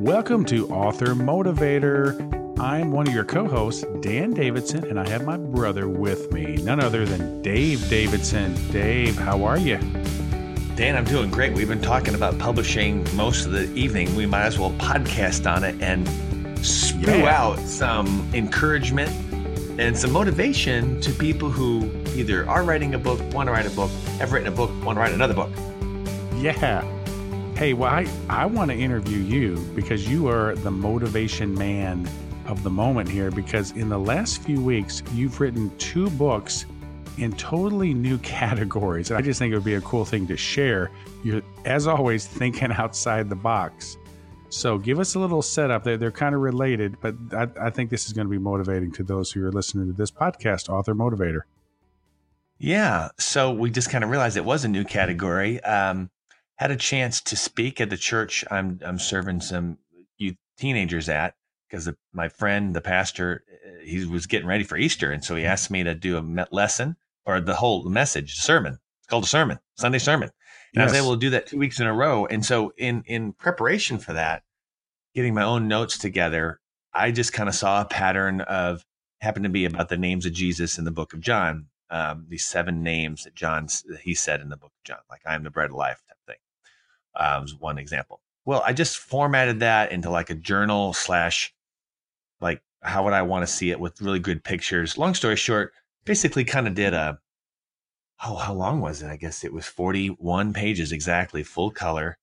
Welcome to Author Motivator. I'm one of your co hosts, Dan Davidson, and I have my brother with me, none other than Dave Davidson. Dave, how are you? Dan, I'm doing great. We've been talking about publishing most of the evening. We might as well podcast on it and spew Yeah. out some encouragement and some motivation to people who either are writing a book, want to write a book, have written a book, want to write another book. Yeah. Hey, well, I, I want to interview you because you are the motivation man of the moment here. Because in the last few weeks, you've written two books in totally new categories. And I just think it would be a cool thing to share. You're, as always, thinking outside the box. So give us a little setup. They're, they're kind of related, but I, I think this is going to be motivating to those who are listening to this podcast, Author Motivator. Yeah. So we just kind of realized it was a new category. Um, had a chance to speak at the church I'm, I'm serving some youth teenagers at because my friend, the pastor, uh, he was getting ready for Easter. And so he asked me to do a lesson or the whole message, sermon. It's called a sermon, Sunday sermon. And I was able to do that two weeks in a row. And so in, in preparation for that, getting my own notes together, I just kind of saw a pattern of happened to be about the names of Jesus in the book of John. Um, these seven names that John he said in the book of John, like I am the bread of life type thing. Um, was one example. Well, I just formatted that into like a journal slash, like how would I want to see it with really good pictures. Long story short, basically kind of did a. Oh, how long was it? I guess it was forty-one pages exactly, full color,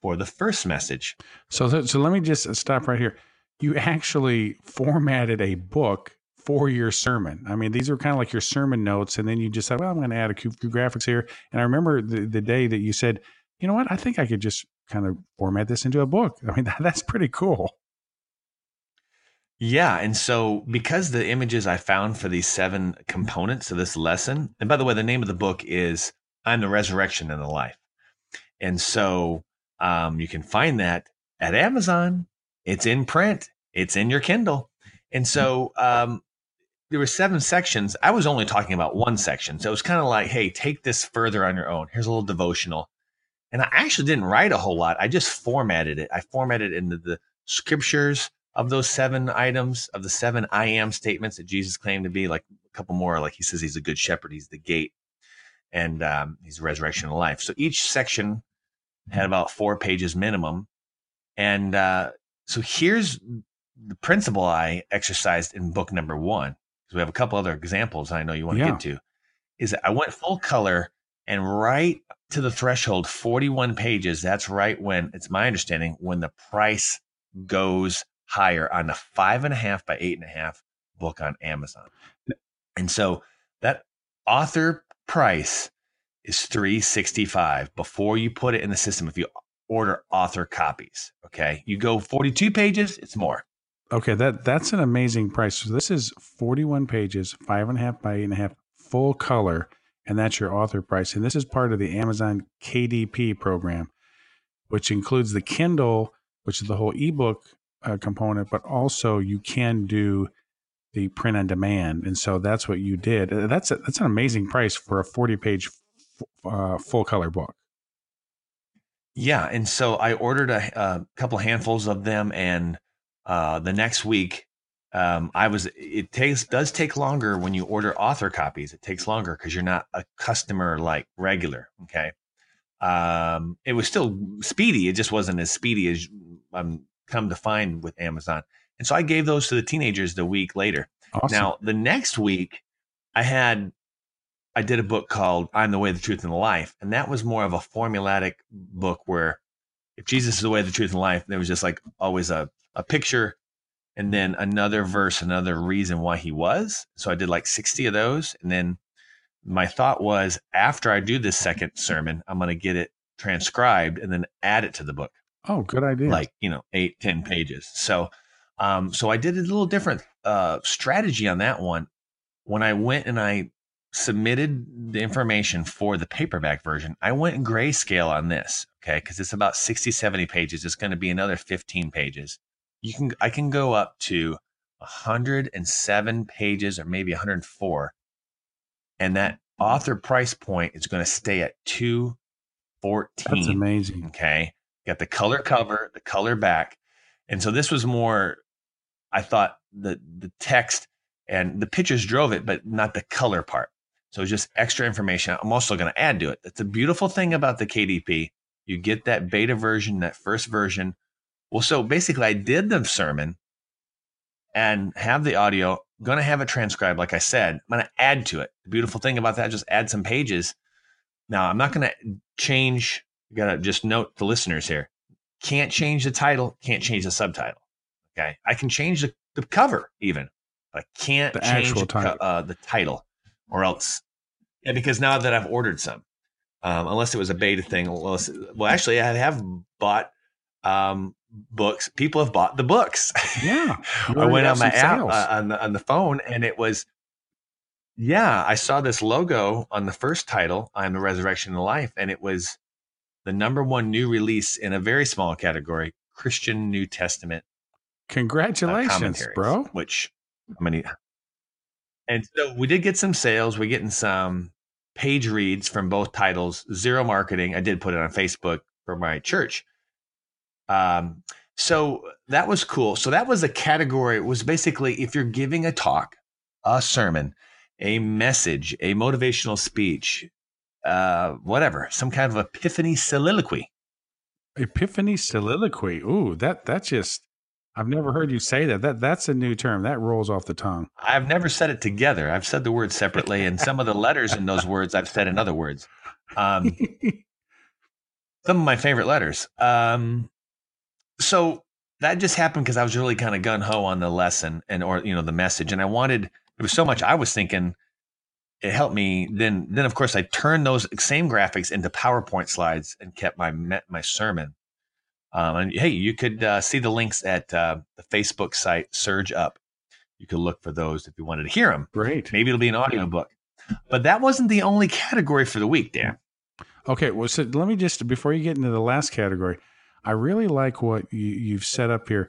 for the first message. So, so, let me just stop right here. You actually formatted a book for your sermon. I mean, these are kind of like your sermon notes, and then you just said, "Well, I'm going to add a few graphics here." And I remember the, the day that you said, "You know what? I think I could just kind of format this into a book." I mean, that, that's pretty cool. Yeah. And so, because the images I found for these seven components of this lesson, and by the way, the name of the book is I'm the Resurrection and the Life. And so, um, you can find that at Amazon. It's in print, it's in your Kindle. And so, um, there were seven sections. I was only talking about one section. So it was kind of like, hey, take this further on your own. Here's a little devotional. And I actually didn't write a whole lot. I just formatted it. I formatted it into the scriptures of those seven items of the seven I am statements that Jesus claimed to be, like a couple more, like he says he's a good shepherd, he's the gate, and um, he's the resurrection of life. So each section had about four pages minimum. And uh, so here's the principle I exercised in book number one, because we have a couple other examples I know you want to Yeah. get to, is that I went full color and right to the threshold, 41 pages. That's right when it's my understanding when the price goes higher on the five and a half by eight and a half book on Amazon. And so that author price is 365 before you put it in the system. If you order author copies, okay, you go 42 pages, it's more. Okay, that that's an amazing price. So this is 41 pages, five and a half by eight and a half, full color, and that's your author price. And this is part of the Amazon KDP program, which includes the Kindle, which is the whole ebook uh, component, but also you can do the print on demand. And so that's what you did. Uh, That's a, that's an amazing price for a 40 page uh, full color book. Yeah, and so I ordered a, a couple handfuls of them, and uh, the next week, um, I was. It takes does take longer when you order author copies. It takes longer because you're not a customer like regular. Okay, um, it was still speedy. It just wasn't as speedy as I'm come to find with Amazon. And so I gave those to the teenagers the week later. Awesome. Now, the next week, I had I did a book called I'm the Way, the Truth, and the Life, and that was more of a formulatic book where if Jesus is the way, the truth, and life, there was just like always a a picture, and then another verse, another reason why he was. So I did like 60 of those, and then my thought was after I do this second sermon, I'm going to get it transcribed and then add it to the book. Oh, good idea. like you know eight ten pages. So um so i did a little different uh strategy on that one. When i went and i submitted the information for the paperback version i went grayscale on this okay? Because it's about 60 70 pages. It's going to be another 15 pages you can i can go up to 107 pages or maybe 104 and that mm-hmm. author price point is going to stay at 214 that's amazing. Okay. Got the color cover, the color back. And so this was more, I thought the the text and the pictures drove it, but not the color part. So just extra information. I'm also going to add to it. That's a beautiful thing about the KDP. You get that beta version, that first version. Well, so basically, I did the sermon and have the audio. Going to have it transcribed, like I said. I'm going to add to it. The beautiful thing about that, just add some pages. Now, I'm not going to change. Got to just note the listeners here. Can't change the title. Can't change the subtitle. Okay, I can change the, the cover even. I can't The change the title. uh, the title, or else. Yeah, because now that I've ordered some, um, unless it was a beta thing. Well, actually, I have bought um, books. People have bought the books. Yeah. I went on my app uh, on the on the phone, and it was, yeah, I saw this logo on the first title. I'm the resurrection and the life, and it was the number one new release in a very small category, Christian New Testament uh, Congratulations, commentaries, bro. Which how many? And so we did get some sales. We're getting some page reads from both titles. Zero marketing. I did put it on Facebook for my church. Um, so that was cool. So that was a category. It was basically if you're giving a talk, a sermon, a message, a motivational speech, uh, whatever, some kind of epiphany soliloquy. Epiphany soliloquy. Ooh, that that just I've never heard you say that. That that's a new term. That rolls off the tongue. I've never said it together. I've said the words separately, and some of the letters in those words I've said in other words. Um, some of my favorite letters. Um, so that just happened because I was really kind of gun ho on the lesson and or you know the message, and I wanted. it was so much I was thinking. It helped me. Then, then of course, I turned those same graphics into PowerPoint slides and kept my my sermon. Um, and hey, you could uh, see the links at uh, the Facebook site Surge Up. You could look for those if you wanted to hear them. Great. Maybe it'll be an audiobook. But that wasn't the only category for the week, Dan. Okay, well, so let me just before you get into the last category, I really like what you, you've set up here.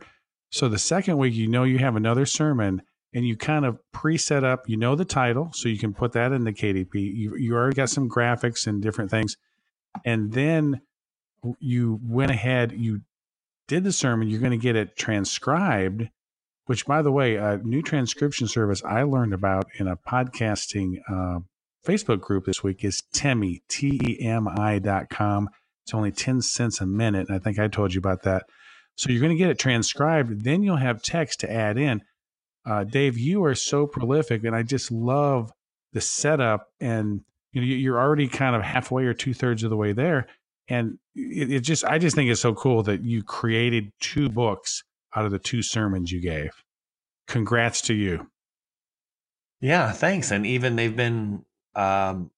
So the second week, you know, you have another sermon, and you kind of pre-set up. You know the title, so you can put that in the KDP. You you already got some graphics and different things, and then you went ahead. You did the sermon. You're going to get it transcribed. Which, by the way, a new transcription service I learned about in a podcasting uh, Facebook group this week is Temi, T E M I dot com. It's only 10 cents a minute. And I think I told you about that. So you're going to get it transcribed. Then you'll have text to add in. Uh, Dave, you are so prolific, and I just love the setup. And you know, you- you're already kind of halfway or two thirds of the way there. And it, it just, I just think it's so cool that you created two books out of the two sermons you gave. Congrats to you. Yeah, thanks. And even they've been um,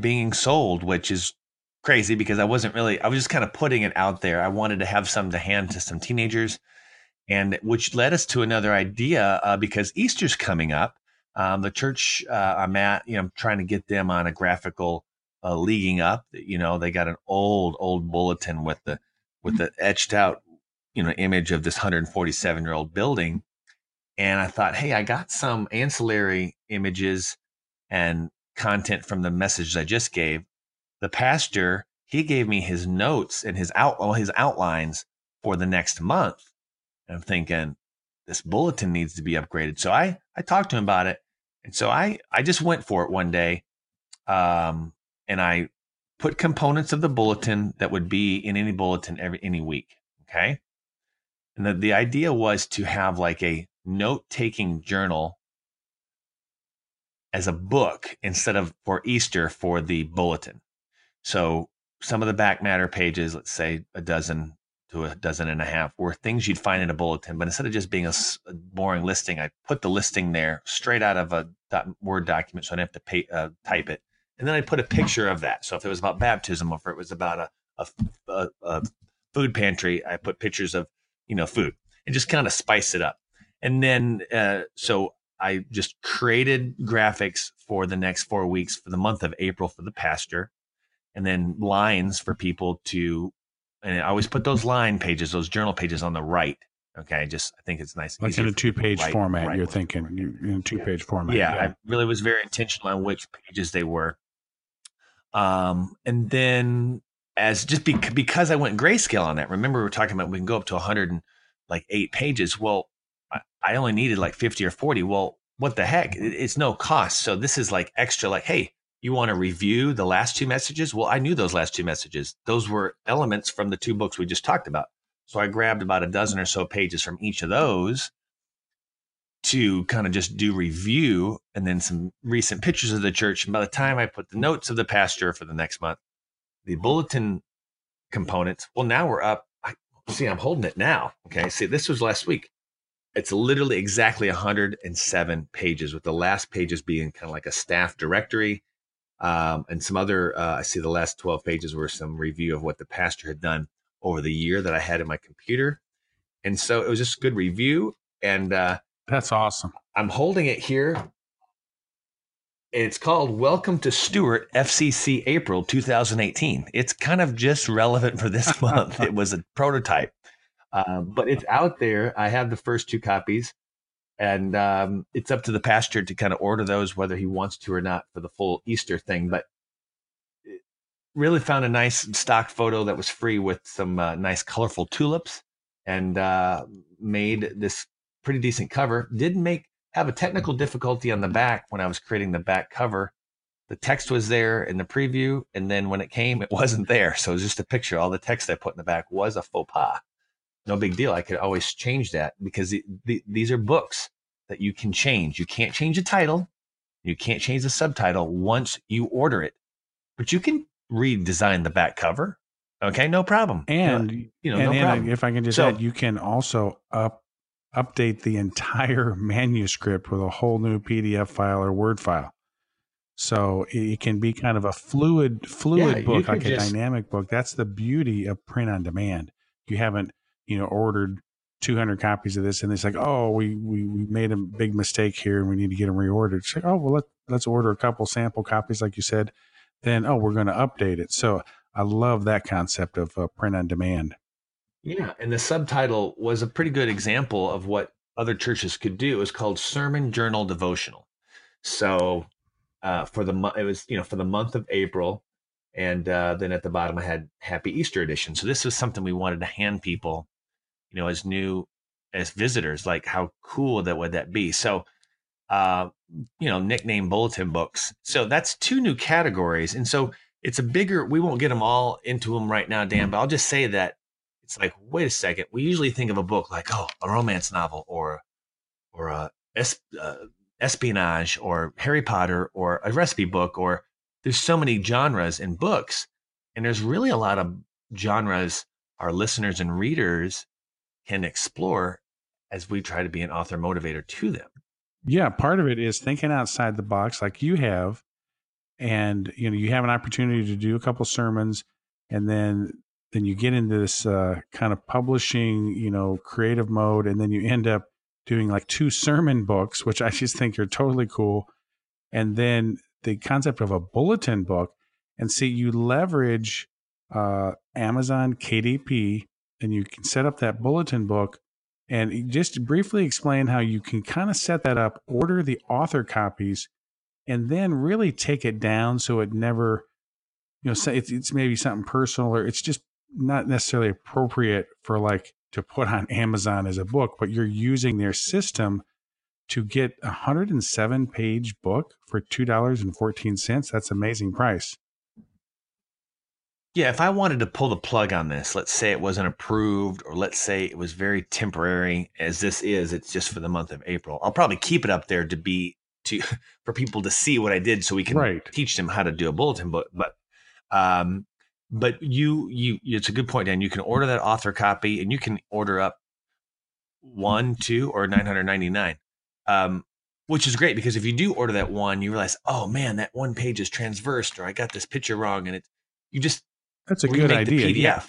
being sold, which is crazy because I wasn't really, I was just kind of putting it out there. I wanted to have some to hand to some teenagers, and which led us to another idea uh, because Easter's coming up. Um, the church uh, I'm at, you know, I'm trying to get them on a graphical uh, leaguing up. You know, they got an old, old bulletin with the with the etched out, you know, image of this 147 year old building. And I thought, hey, I got some ancillary images and content from the message I just gave. The pastor, he gave me his notes and his out his outlines for the next month. And I'm thinking, this bulletin needs to be upgraded. So I I talked to him about it. And so I I just went for it one day. Um and I put components of the bulletin that would be in any bulletin every any week. Okay. And the, the idea was to have like a note taking journal as a book instead of for Easter for the bulletin. So some of the back matter pages, let's say a dozen to a dozen and a half, were things you'd find in a bulletin. But instead of just being a boring listing, I put the listing there straight out of a doc, Word document so I didn't have to pay, uh, type it. And then I put a picture of that. So if it was about baptism or if it was about a, a, a, a food pantry, I put pictures of, you know, food and just kind of spice it up. And then, uh, so I just created graphics for the next four weeks for the month of April for the pastor, and then lines for people to. And I always put those line pages, those journal pages on the right. Okay, just I think it's nice, Like in a two-page format, you're thinking, in a two page format. Yeah, I really was very intentional on which pages they were. Um, and then as just be, because I went grayscale on that. Remember, we were talking about we can go up to 100 and like eight pages. Well, I, I only needed like 50 or 40. Well, what the heck? It, it's no cost. So this is like extra, like, hey, you want to review the last two messages? Well, I knew those last two messages. Those were elements from the two books we just talked about. So I grabbed about a dozen or so pages from each of those to kind of just do review and then some recent pictures of the church. And by the time I put the notes of the pastor for the next month, the bulletin components, well, now we're up. I, see, I'm holding it now. Okay. See, this was last week. It's literally exactly 107 pages, with the last pages being kind of like a staff directory um, and some other. Uh, I see the last 12 pages were some review of what the pastor had done over the year that I had in my computer. And so it was just a good review. And uh, that's awesome. I'm holding it here. It's called Welcome to Stuart FCC April 2018. It's kind of just relevant for this month. it was a prototype, uh, but it's out there. I have the first two copies, and um, it's up to the pastor to kind of order those whether he wants to or not for the full Easter thing. But really found a nice stock photo that was free with some uh, nice colorful tulips and uh, made this pretty decent cover. Did make have a technical difficulty on the back when I was creating the back cover. The text was there in the preview, and then when it came, it wasn't there. So it was just a picture. All the text I put in the back was a faux pas. No big deal. I could always change that because the, the, these are books that you can change. You can't change the title. You can't change the subtitle once you order it, but you can redesign the back cover. Okay, no problem. And you know, and, no and problem. if I can just so, add, you can also up update the entire manuscript with a whole new PDF file or Word file. So it can be kind of a fluid, fluid yeah, book, like a dynamic book. That's the beauty of print on demand. You haven't, you know, ordered 200 copies of this, and it's like, oh, we we, we made a big mistake here, and we need to get them reordered. It's like, oh, well, let let's order a couple sample copies, like you said. Then, oh, we're going to update it. So I love that concept of uh, print on demand. Yeah, and the subtitle was a pretty good example of what other churches could do. It was called Sermon Journal Devotional. So uh, for the month, it was you know for the month of April, and uh, then at the bottom I had Happy Easter Edition. So this was something we wanted to hand people, you know, as new as visitors. Like how cool that would that be? So uh, you know, nickname bulletin books. So that's two new categories, and so it's a bigger. We won't get them all into them right now, Dan, but I'll just say that it's like, wait a second. We usually think of a book like, oh, a romance novel or or a es- uh, espionage or Harry Potter or a recipe book or there's so many genres in books, and there's really a lot of genres our listeners and readers can explore as we try to be an author motivator to them. Yeah, part of it is thinking outside the box, like you have, and you know you have an opportunity to do a couple sermons, and then then you get into this uh, kind of publishing, you know, creative mode, and then you end up doing like two sermon books, which I just think are totally cool. And then the concept of a bulletin book, and see, you leverage uh, Amazon KDP, and you can set up that bulletin book. And just briefly explain how you can kind of set that up, order the author copies, and then really take it down so it never, you know, it's, it's maybe something personal or it's just not necessarily appropriate for like to put on Amazon as a book, but you're using their system to get a 107 page book for $2.14. That's amazing price. Yeah, if I wanted to pull the plug on this, let's say it wasn't approved, or let's say it was very temporary, as this is, it's just for the month of April. I'll probably keep it up there to be to for people to see what I did, so we can right. teach them how to do a bulletin book. But um, but you you it's a good point dan you can order that author copy and you can order up one two or 999 um, which is great because if you do order that one you realize oh man that one page is transversed or i got this picture wrong and it you just that's a good idea pdf yeah.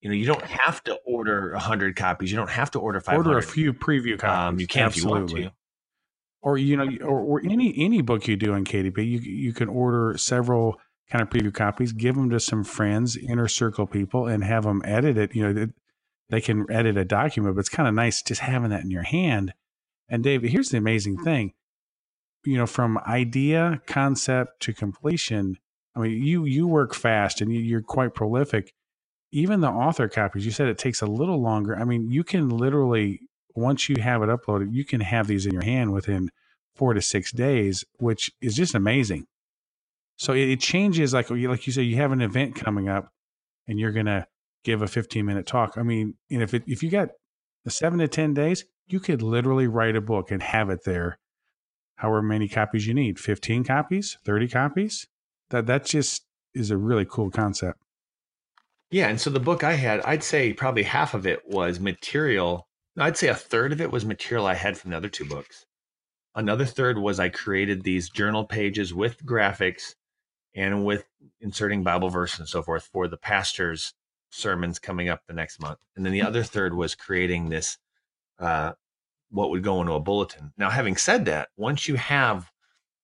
you know you don't have to order 100 copies you don't have to order 500 order a few preview copies um, you can Absolutely. if you want to or you know or, or any any book you do in kdp you you can order several kind of preview copies, give them to some friends, inner circle people, and have them edit it. You know, they, they can edit a document, but it's kind of nice just having that in your hand. And David, here's the amazing thing. You know, from idea, concept to completion. I mean, you you work fast and you, you're quite prolific. even the author copies, you said it takes a little longer. I mean, you can literally, once you have it uploaded, you can have these in your hand within four to six days, which is just amazing. So it, it changes, like like you said, you have an event coming up, and you're gonna give a 15 minute talk. I mean, and if it, if you got the seven to ten days, you could literally write a book and have it there, however many copies you need, 15 copies, 30 copies. That that just is a really cool concept. Yeah, and so the book I had, I'd say probably half of it was material. I'd say a third of it was material I had from the other two books. Another third was I created these journal pages with graphics and with inserting Bible verse and so forth for the pastor's sermons coming up the next month. And then the other third was creating this, uh, what would go into a bulletin. Now, having said that, once you have,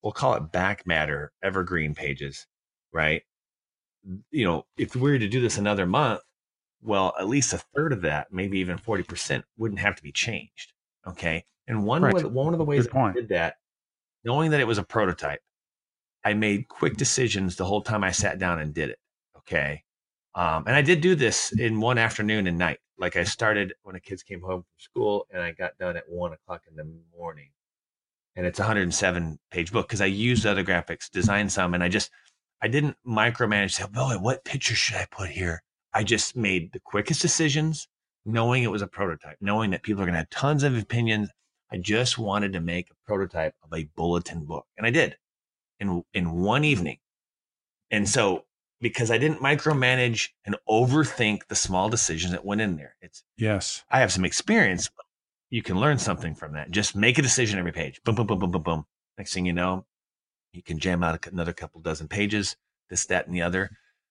we'll call it back matter, evergreen pages, right? You know, if we were to do this another month, well, at least a third of that, maybe even 40%, wouldn't have to be changed. Okay. And one, right. one of the ways I did that, knowing that it was a prototype, I made quick decisions the whole time I sat down and did it. Okay. Um, and I did do this in one afternoon and night. Like I started when the kids came home from school and I got done at one o'clock in the morning. And it's a 107 page book because I used other graphics, designed some, and I just, I didn't micromanage, say, boy, what picture should I put here? I just made the quickest decisions, knowing it was a prototype, knowing that people are going to have tons of opinions. I just wanted to make a prototype of a bulletin book. And I did in, in one evening. And so because I didn't micromanage and overthink the small decisions that went in there. It's yes, I have some experience. You can learn something from that. Just make a decision every page. Boom, boom, boom, boom, boom, boom. Next thing you know, you can jam out another couple dozen pages, this, that, and the other.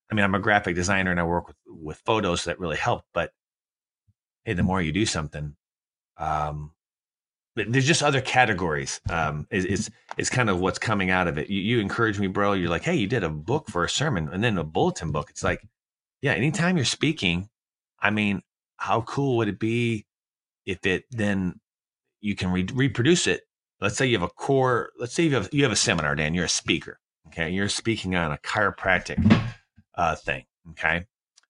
I mean, I'm a graphic designer and I work with, with photos that really help. But hey, the more you do something, um, there's just other categories. Um, is is kind of what's coming out of it. You, you encourage me, bro. You're like, hey, you did a book for a sermon and then a bulletin book. It's like, yeah, anytime you're speaking, I mean, how cool would it be if it then you can re- reproduce it? Let's say you have a core. Let's say you have you have a seminar, Dan. You're a speaker. Okay, you're speaking on a chiropractic uh, thing. Okay,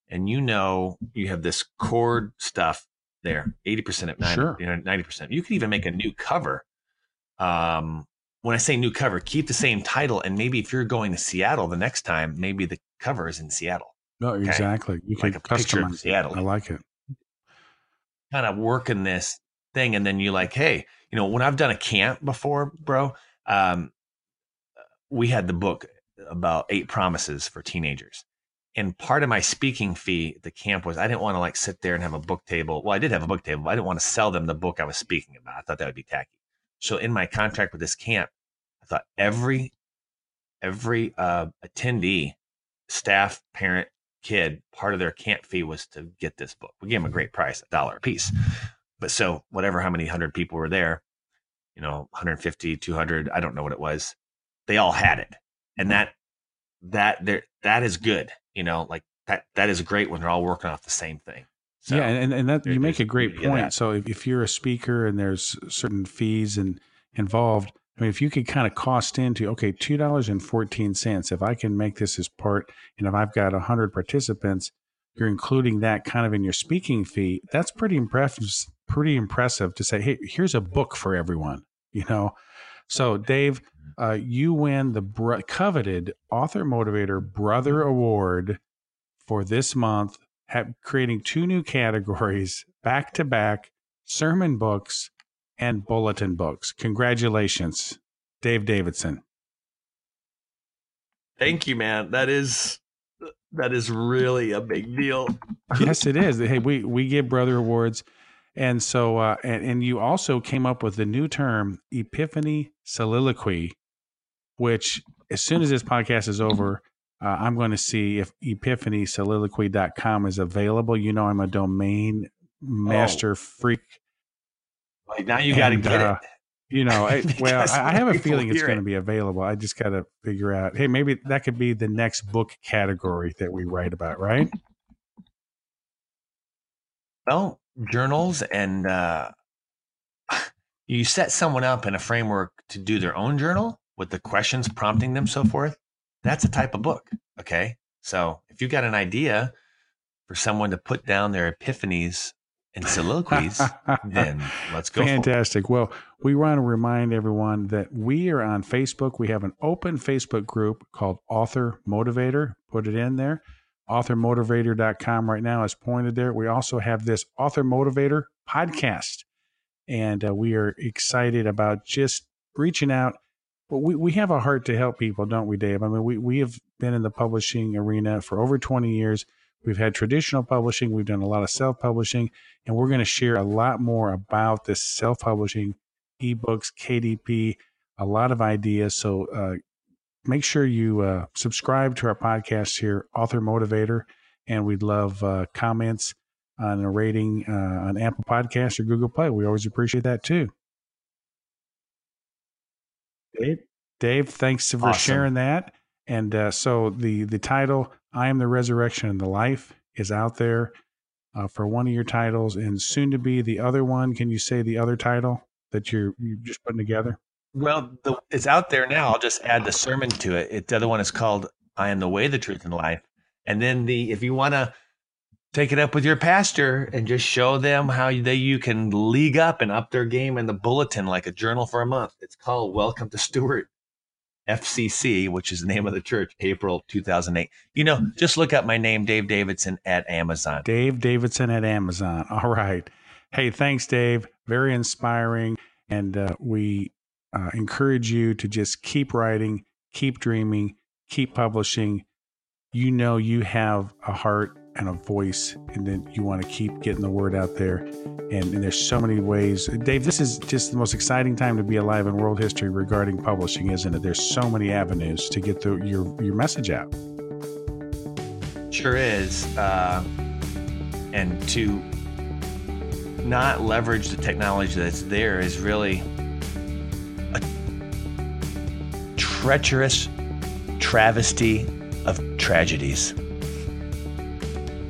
and you know you have this cord stuff there, 80% of 90, sure. you know, 90%. You could even make a new cover. Um, when I say new cover, keep the same title. And maybe if you're going to Seattle the next time, maybe the cover is in Seattle. No, okay? exactly. You like can a picture of Seattle. I like it. Kind of working this thing. And then you like, hey, you know, when I've done a camp before, bro, um, we had the book about eight promises for teenagers and part of my speaking fee at the camp was I didn't want to like sit there and have a book table. Well, I did have a book table, I didn't want to sell them the book I was speaking about. I thought that would be tacky. So in my contract with this camp, I thought every every uh, attendee, staff, parent, kid, part of their camp fee was to get this book. We gave them a mm-hmm. great price, a dollar a piece. But so whatever, how many hundred people were there, you know, 150, 200, I don't know what it was. They all had it. And mm-hmm. that, that there, that is good you know, like that that is great when they're all working off the same thing. So yeah, and, and that you make a great point. So if, if you're a speaker and there's certain fees and involved, I mean, if you could kind of cost into okay, two dollars and fourteen cents. If I can make this as part, and if I've got a hundred participants, you're including that kind of in your speaking fee. That's pretty impressive. Pretty impressive to say, hey, here's a book for everyone. You know, so Dave, uh, you win the br- coveted Author Motivator Brother Award for this month, ha- creating two new categories back to back sermon books and bulletin books. Congratulations, Dave Davidson. Thank you, man. That is that is really a big deal. yes, it is. Hey, we we give brother awards and so, uh, and, and you also came up with the new term epiphany soliloquy, which as soon as this podcast is over, uh, I'm going to see if epiphany-soliloquy.com is available. You know, I'm a domain master oh. freak. Like now you got to get uh, it. You know, I, well, I have a feeling it's going to be available. I just got to figure out. Hey, maybe that could be the next book category that we write about, right? Well, journals and uh, you set someone up in a framework to do their own journal with the questions prompting them, so forth. That's a type of book. Okay. So if you got an idea, for someone to put down their epiphanies and soliloquies, then let's go. Fantastic. Well, we want to remind everyone that we are on Facebook. We have an open Facebook group called Author Motivator. Put it in there. AuthorMotivator.com right now is pointed there. We also have this Author Motivator podcast, and uh, we are excited about just reaching out. Well, we, we have a heart to help people, don't we, Dave? I mean, we, we have been in the publishing arena for over 20 years. We've had traditional publishing, we've done a lot of self publishing, and we're going to share a lot more about this self publishing, ebooks, KDP, a lot of ideas. So uh, make sure you uh, subscribe to our podcast here, Author Motivator, and we'd love uh, comments on a rating uh, on Apple Podcasts or Google Play. We always appreciate that too. Dave, Dave, thanks for awesome. sharing that. And uh, so the the title "I Am the Resurrection and the Life" is out there uh, for one of your titles, and soon to be the other one. Can you say the other title that you're you just putting together? Well, the, it's out there now. I'll just add the sermon to it. it. The other one is called "I Am the Way, the Truth, and Life." And then the if you want to take it up with your pastor and just show them how they you can league up and up their game in the bulletin like a journal for a month. It's called Welcome to Stewart FCC, which is the name of the church, April 2008. You know, just look up my name, Dave Davidson, at Amazon. Dave Davidson at Amazon. All right. Hey, thanks, Dave. Very inspiring. And uh, we uh, encourage you to just keep writing, keep dreaming, keep publishing. You know, you have a heart and a voice, and then you want to keep getting the word out there. And, and, there's so many ways. Dave, this is just the most exciting time to be alive in world history regarding publishing, isn't it? There's so many avenues to get the, your your message out. Sure is, uh, and to not leverage the technology that's there is really a treacherous travesty of tragedies.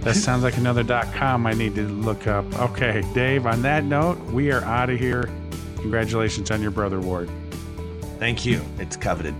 That sounds like another .com I need to look up. Okay, Dave, on that note, we are out of here. Congratulations on your brother award. Thank you. It's coveted.